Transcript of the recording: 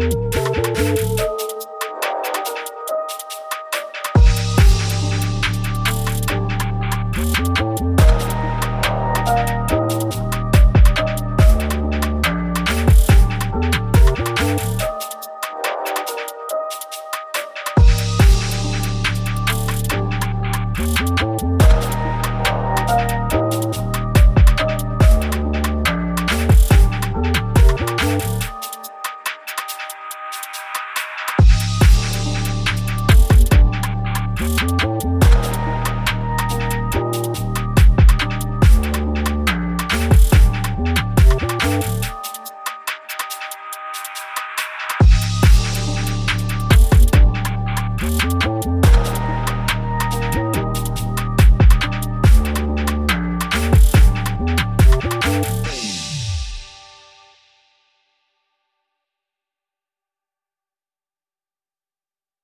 you